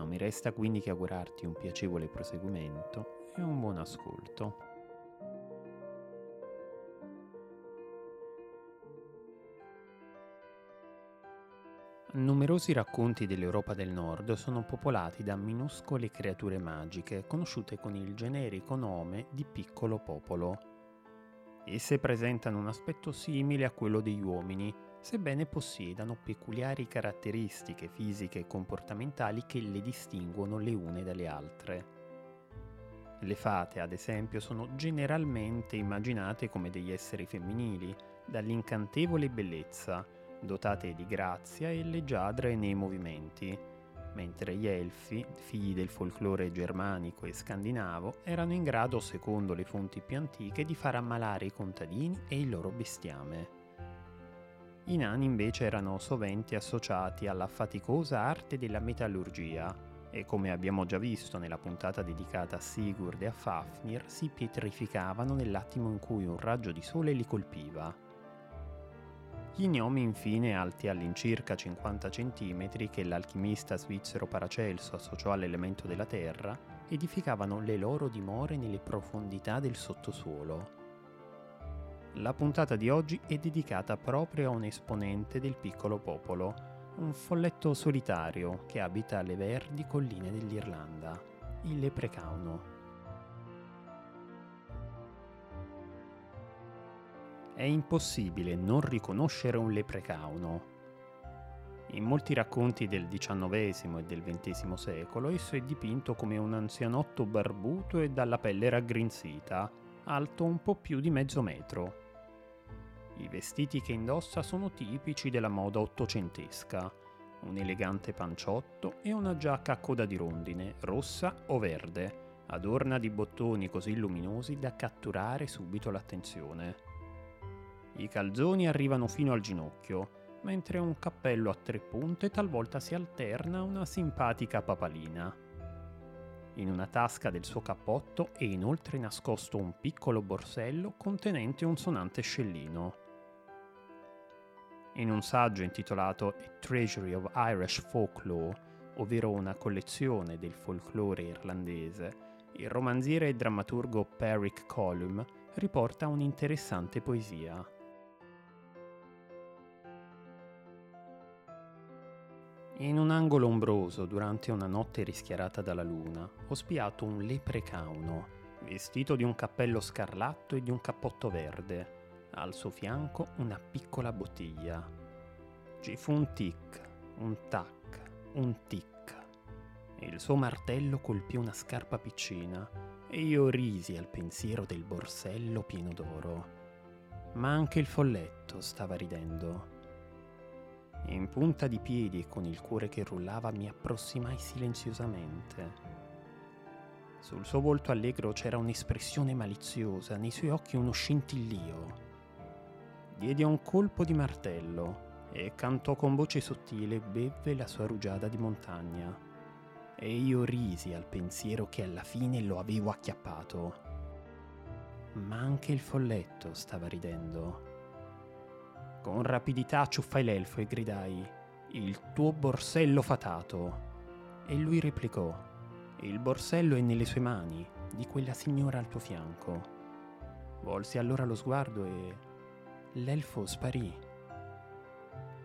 non mi resta quindi che augurarti un piacevole proseguimento e un buon ascolto. Numerosi racconti dell'Europa del Nord sono popolati da minuscole creature magiche conosciute con il generico nome di piccolo popolo. Esse presentano un aspetto simile a quello degli uomini, sebbene possiedano peculiari caratteristiche fisiche e comportamentali che le distinguono le une dalle altre. Le fate, ad esempio, sono generalmente immaginate come degli esseri femminili, dall'incantevole bellezza, dotate di grazia e leggiadre nei movimenti, mentre gli elfi, figli del folklore germanico e scandinavo, erano in grado, secondo le fonti più antiche, di far ammalare i contadini e il loro bestiame. I nani invece erano sovente associati alla faticosa arte della metallurgia e come abbiamo già visto nella puntata dedicata a Sigurd e a Fafnir, si pietrificavano nell'attimo in cui un raggio di sole li colpiva. Gli gnomi infine alti all'incirca 50 cm che l'alchimista svizzero Paracelso associò all'elemento della terra, edificavano le loro dimore nelle profondità del sottosuolo, la puntata di oggi è dedicata proprio a un esponente del piccolo popolo, un folletto solitario che abita le verdi colline dell'Irlanda, il leprecauno. È impossibile non riconoscere un leprecauno. In molti racconti del XIX e del XX secolo esso è dipinto come un anzianotto barbuto e dalla pelle raggrinzita, alto un po' più di mezzo metro. I vestiti che indossa sono tipici della moda ottocentesca, un elegante panciotto e una giacca a coda di rondine, rossa o verde, adorna di bottoni così luminosi da catturare subito l'attenzione. I calzoni arrivano fino al ginocchio, mentre un cappello a tre punte talvolta si alterna una simpatica papalina. In una tasca del suo cappotto è inoltre nascosto un piccolo borsello contenente un sonante scellino. In un saggio intitolato A Treasury of Irish Folklore, ovvero una collezione del folklore irlandese, il romanziere e drammaturgo Peric Colum riporta un'interessante poesia. In un angolo ombroso, durante una notte rischiarata dalla luna, ho spiato un leprecauno, vestito di un cappello scarlatto e di un cappotto verde, al suo fianco una piccola bottiglia. Ci fu un tic, un tac, un tic. Il suo martello colpì una scarpa piccina e io risi al pensiero del borsello pieno d'oro. Ma anche il folletto stava ridendo. In punta di piedi e con il cuore che rullava mi approssimai silenziosamente. Sul suo volto allegro c'era un'espressione maliziosa, nei suoi occhi uno scintillio diede un colpo di martello e cantò con voce sottile e bevve la sua rugiada di montagna. E io risi al pensiero che alla fine lo avevo acchiappato. Ma anche il folletto stava ridendo. Con rapidità acciuffai l'elfo e gridai: Il tuo borsello fatato! E lui replicò: Il borsello è nelle sue mani, di quella signora al tuo fianco. Volsi allora lo sguardo e l'elfo sparì.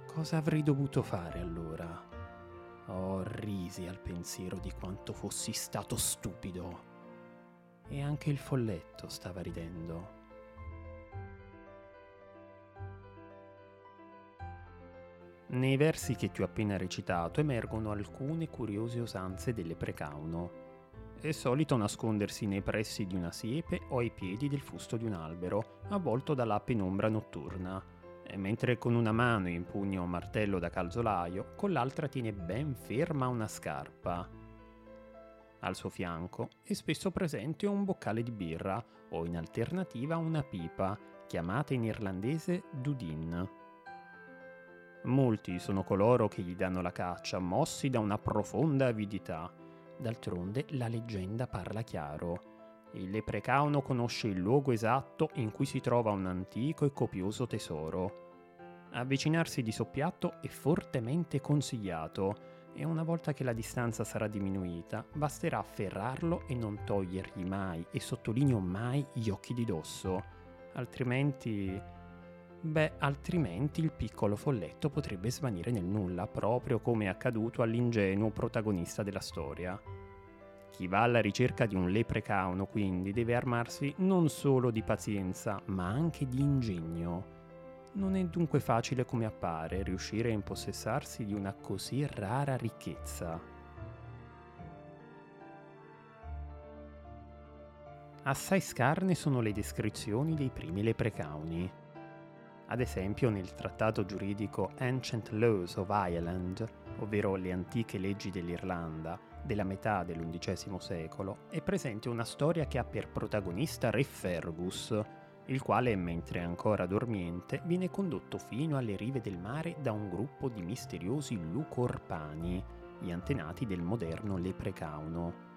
Cosa avrei dovuto fare allora? Oh, risi al pensiero di quanto fossi stato stupido. E anche il folletto stava ridendo. Nei versi che ti ho appena recitato emergono alcune curiose usanze delle precauno. È solito nascondersi nei pressi di una siepe o ai piedi del fusto di un albero, avvolto dalla penombra notturna, e mentre con una mano impugna un martello da calzolaio, con l'altra tiene ben ferma una scarpa. Al suo fianco è spesso presente un boccale di birra o in alternativa una pipa, chiamata in irlandese dudin. Molti sono coloro che gli danno la caccia, mossi da una profonda avidità. D'altronde la leggenda parla chiaro. Il leprecauno conosce il luogo esatto in cui si trova un antico e copioso tesoro. Avvicinarsi di soppiatto è fortemente consigliato e una volta che la distanza sarà diminuita, basterà afferrarlo e non togliergli mai, e sottolineo mai, gli occhi di dosso. Altrimenti... Beh, altrimenti il piccolo folletto potrebbe svanire nel nulla, proprio come è accaduto all'ingenuo protagonista della storia. Chi va alla ricerca di un leprecauno quindi deve armarsi non solo di pazienza, ma anche di ingegno. Non è dunque facile come appare riuscire a impossessarsi di una così rara ricchezza. Assai scarne sono le descrizioni dei primi leprecauni. Ad esempio nel trattato giuridico Ancient Laws of Ireland, ovvero le antiche leggi dell'Irlanda, della metà dell'undicesimo secolo, è presente una storia che ha per protagonista Re Fergus, il quale, mentre ancora dormiente, viene condotto fino alle rive del mare da un gruppo di misteriosi lucorpani, gli antenati del moderno leprecauno.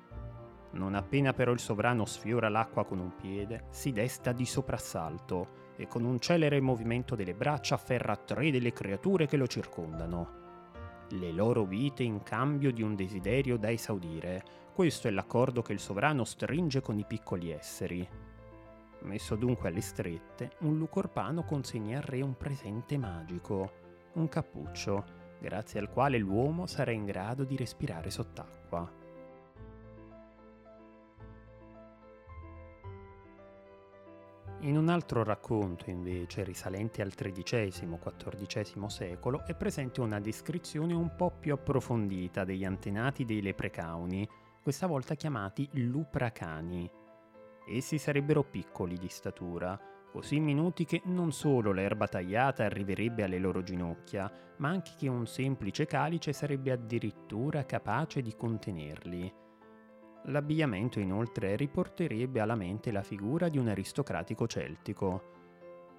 Non appena però il sovrano sfiora l'acqua con un piede, si desta di soprassalto e con un celere movimento delle braccia afferra tre delle creature che lo circondano. Le loro vite in cambio di un desiderio da esaudire. Questo è l'accordo che il sovrano stringe con i piccoli esseri. Messo dunque alle strette, un lucorpano consegna al re un presente magico, un cappuccio, grazie al quale l'uomo sarà in grado di respirare sott'acqua. In un altro racconto, invece, risalente al XIII-XIV secolo, è presente una descrizione un po' più approfondita degli antenati dei leprecauni, questa volta chiamati lupracani, Essi sarebbero piccoli di statura, così minuti che non solo l'erba tagliata arriverebbe alle loro ginocchia, ma anche che un semplice calice sarebbe addirittura capace di contenerli. L'abbigliamento inoltre riporterebbe alla mente la figura di un aristocratico celtico.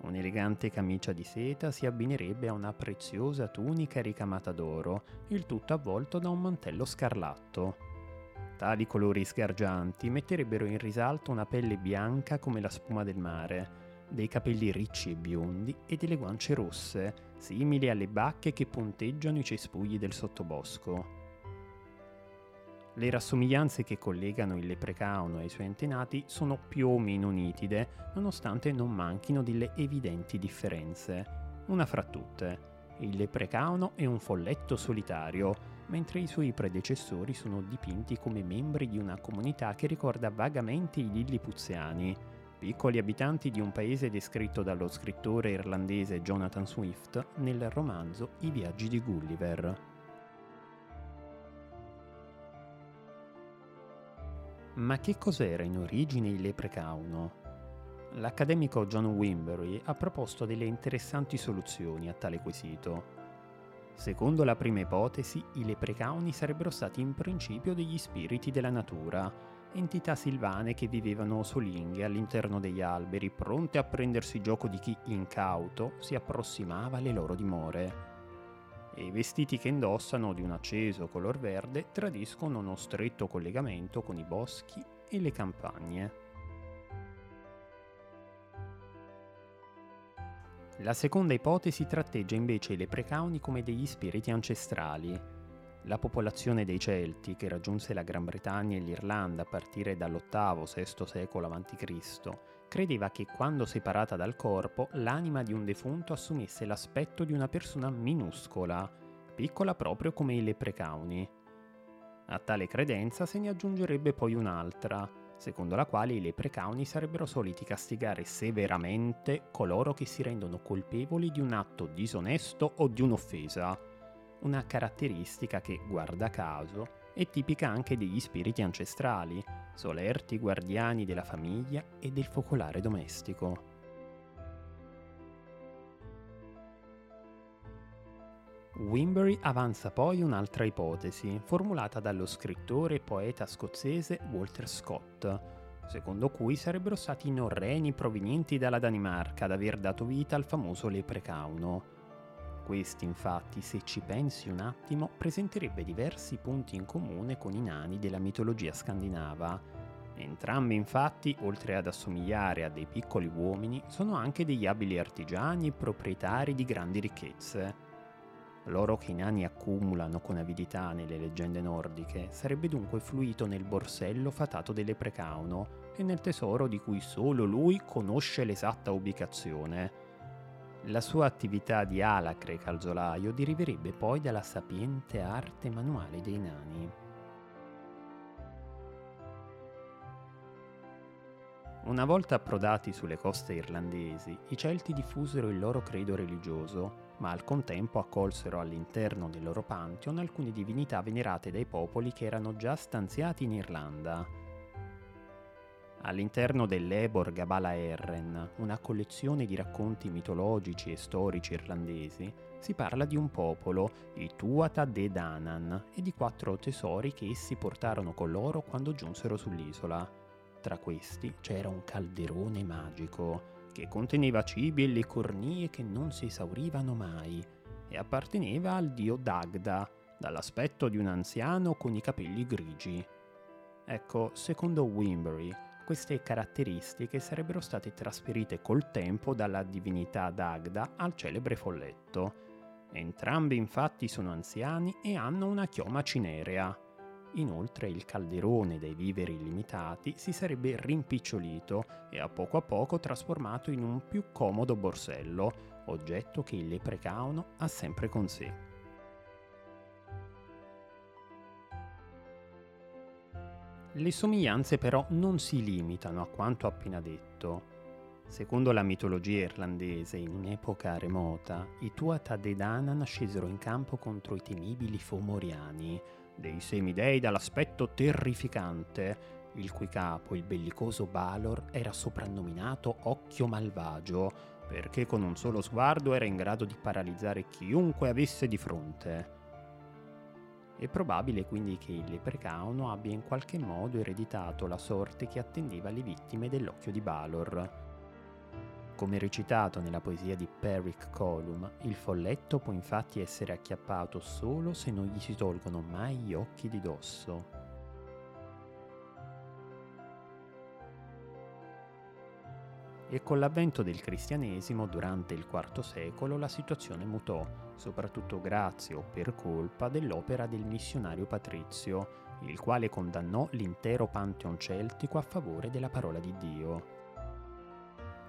Un'elegante camicia di seta si abbinerebbe a una preziosa tunica ricamata d'oro, il tutto avvolto da un mantello scarlatto. Tali colori sgargianti metterebbero in risalto una pelle bianca come la spuma del mare, dei capelli ricci e biondi e delle guance rosse, simili alle bacche che ponteggiano i cespugli del sottobosco. Le rassomiglianze che collegano il leprecauno ai suoi antenati sono più o meno nitide, nonostante non manchino delle evidenti differenze. Una fra tutte, il leprecauno è un folletto solitario, mentre i suoi predecessori sono dipinti come membri di una comunità che ricorda vagamente i Lillipuziani, piccoli abitanti di un paese descritto dallo scrittore irlandese Jonathan Swift nel romanzo I viaggi di Gulliver. Ma che cos'era in origine il leprecauno? L'accademico John Wimbery ha proposto delle interessanti soluzioni a tale quesito. Secondo la prima ipotesi, i leprecauni sarebbero stati in principio degli spiriti della natura, entità silvane che vivevano solinghe all'interno degli alberi, pronte a prendersi gioco di chi incauto si approssimava alle loro dimore. E i vestiti che indossano di un acceso color verde tradiscono uno stretto collegamento con i boschi e le campagne. La seconda ipotesi tratteggia invece i leprecauni come degli spiriti ancestrali. La popolazione dei Celti, che raggiunse la Gran Bretagna e l'Irlanda a partire dall'VIII-VI secolo a.C., credeva che quando separata dal corpo l'anima di un defunto assumesse l'aspetto di una persona minuscola, piccola proprio come i leprecauni. A tale credenza se ne aggiungerebbe poi un'altra, secondo la quale i leprecauni sarebbero soliti castigare severamente coloro che si rendono colpevoli di un atto disonesto o di un'offesa, una caratteristica che, guarda caso, è tipica anche degli spiriti ancestrali, solerti guardiani della famiglia e del focolare domestico. Wimbury avanza poi un'altra ipotesi, formulata dallo scrittore e poeta scozzese Walter Scott, secondo cui sarebbero stati i norreni provenienti dalla Danimarca ad aver dato vita al famoso leprecauno. Questi infatti, se ci pensi un attimo, presenterebbe diversi punti in comune con i nani della mitologia scandinava. Entrambi infatti, oltre ad assomigliare a dei piccoli uomini, sono anche degli abili artigiani e proprietari di grandi ricchezze. L'oro che i nani accumulano con avidità nelle leggende nordiche sarebbe dunque fluito nel borsello fatato delle Precauno e nel tesoro di cui solo lui conosce l'esatta ubicazione. La sua attività di alacre calzolaio deriverebbe poi dalla sapiente arte manuale dei nani. Una volta approdati sulle coste irlandesi, i Celti diffusero il loro credo religioso, ma al contempo accolsero all'interno del loro pantheon alcune divinità venerate dai popoli che erano già stanziati in Irlanda. All'interno dell'Ebor Gabala Erren, una collezione di racconti mitologici e storici irlandesi, si parla di un popolo, i Tuatha De Danann, e di quattro tesori che essi portarono con loro quando giunsero sull'isola. Tra questi c'era un calderone magico, che conteneva cibi e le cornie che non si esaurivano mai e apparteneva al dio Dagda, dall'aspetto di un anziano con i capelli grigi. Ecco, secondo Wimbury, queste caratteristiche sarebbero state trasferite col tempo dalla divinità Dagda al celebre folletto. Entrambi infatti sono anziani e hanno una chioma cinerea, Inoltre il calderone dei viveri illimitati si sarebbe rimpicciolito e a poco a poco trasformato in un più comodo borsello, oggetto che il leprecauno ha sempre con sé. Le somiglianze però non si limitano a quanto appena detto. Secondo la mitologia irlandese, in un'epoca remota, i Tuatha De Danann scesero in campo contro i temibili Fomoriani, dei semidei dall'aspetto terrificante, il cui capo, il bellicoso Balor, era soprannominato Occhio Malvagio, perché con un solo sguardo era in grado di paralizzare chiunque avesse di fronte. È probabile quindi che il leprecauno abbia in qualche modo ereditato la sorte che attendeva le vittime dell'occhio di Balor, come recitato nella poesia di Peric Colum, il folletto può infatti essere acchiappato solo se non gli si tolgono mai gli occhi di dosso. E con l'avvento del cristianesimo durante il IV secolo la situazione mutò, soprattutto grazie o per colpa dell'opera del missionario Patrizio, il quale condannò l'intero pantheon celtico a favore della parola di Dio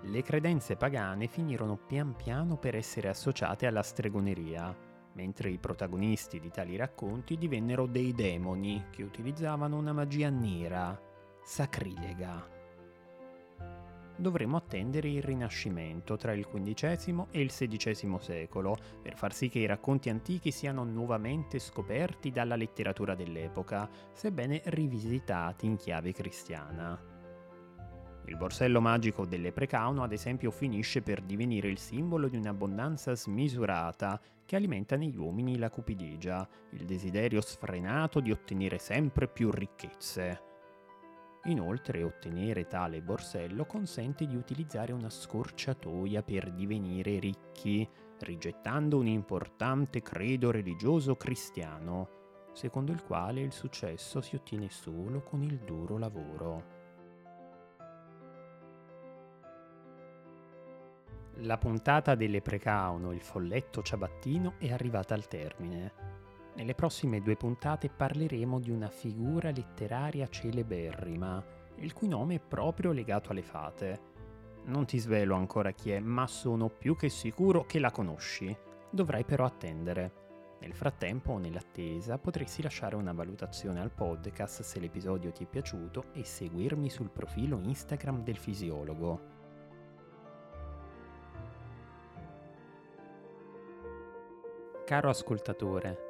le credenze pagane finirono pian piano per essere associate alla stregoneria, mentre i protagonisti di tali racconti divennero dei demoni che utilizzavano una magia nera, sacrilega. Dovremo attendere il Rinascimento tra il XV e il XVI secolo per far sì che i racconti antichi siano nuovamente scoperti dalla letteratura dell'epoca, sebbene rivisitati in chiave cristiana. Il borsello magico delle Precauno, ad esempio, finisce per divenire il simbolo di un'abbondanza smisurata che alimenta negli uomini la cupidigia, il desiderio sfrenato di ottenere sempre più ricchezze. Inoltre, ottenere tale borsello consente di utilizzare una scorciatoia per divenire ricchi, rigettando un importante credo religioso cristiano, secondo il quale il successo si ottiene solo con il duro lavoro. La puntata delle Precauno, il folletto ciabattino, è arrivata al termine. Nelle prossime due puntate parleremo di una figura letteraria celeberrima, il cui nome è proprio legato alle fate. Non ti svelo ancora chi è, ma sono più che sicuro che la conosci. Dovrai però attendere. Nel frattempo nell'attesa potresti lasciare una valutazione al podcast se l'episodio ti è piaciuto e seguirmi sul profilo Instagram del fisiologo. Caro ascoltatore,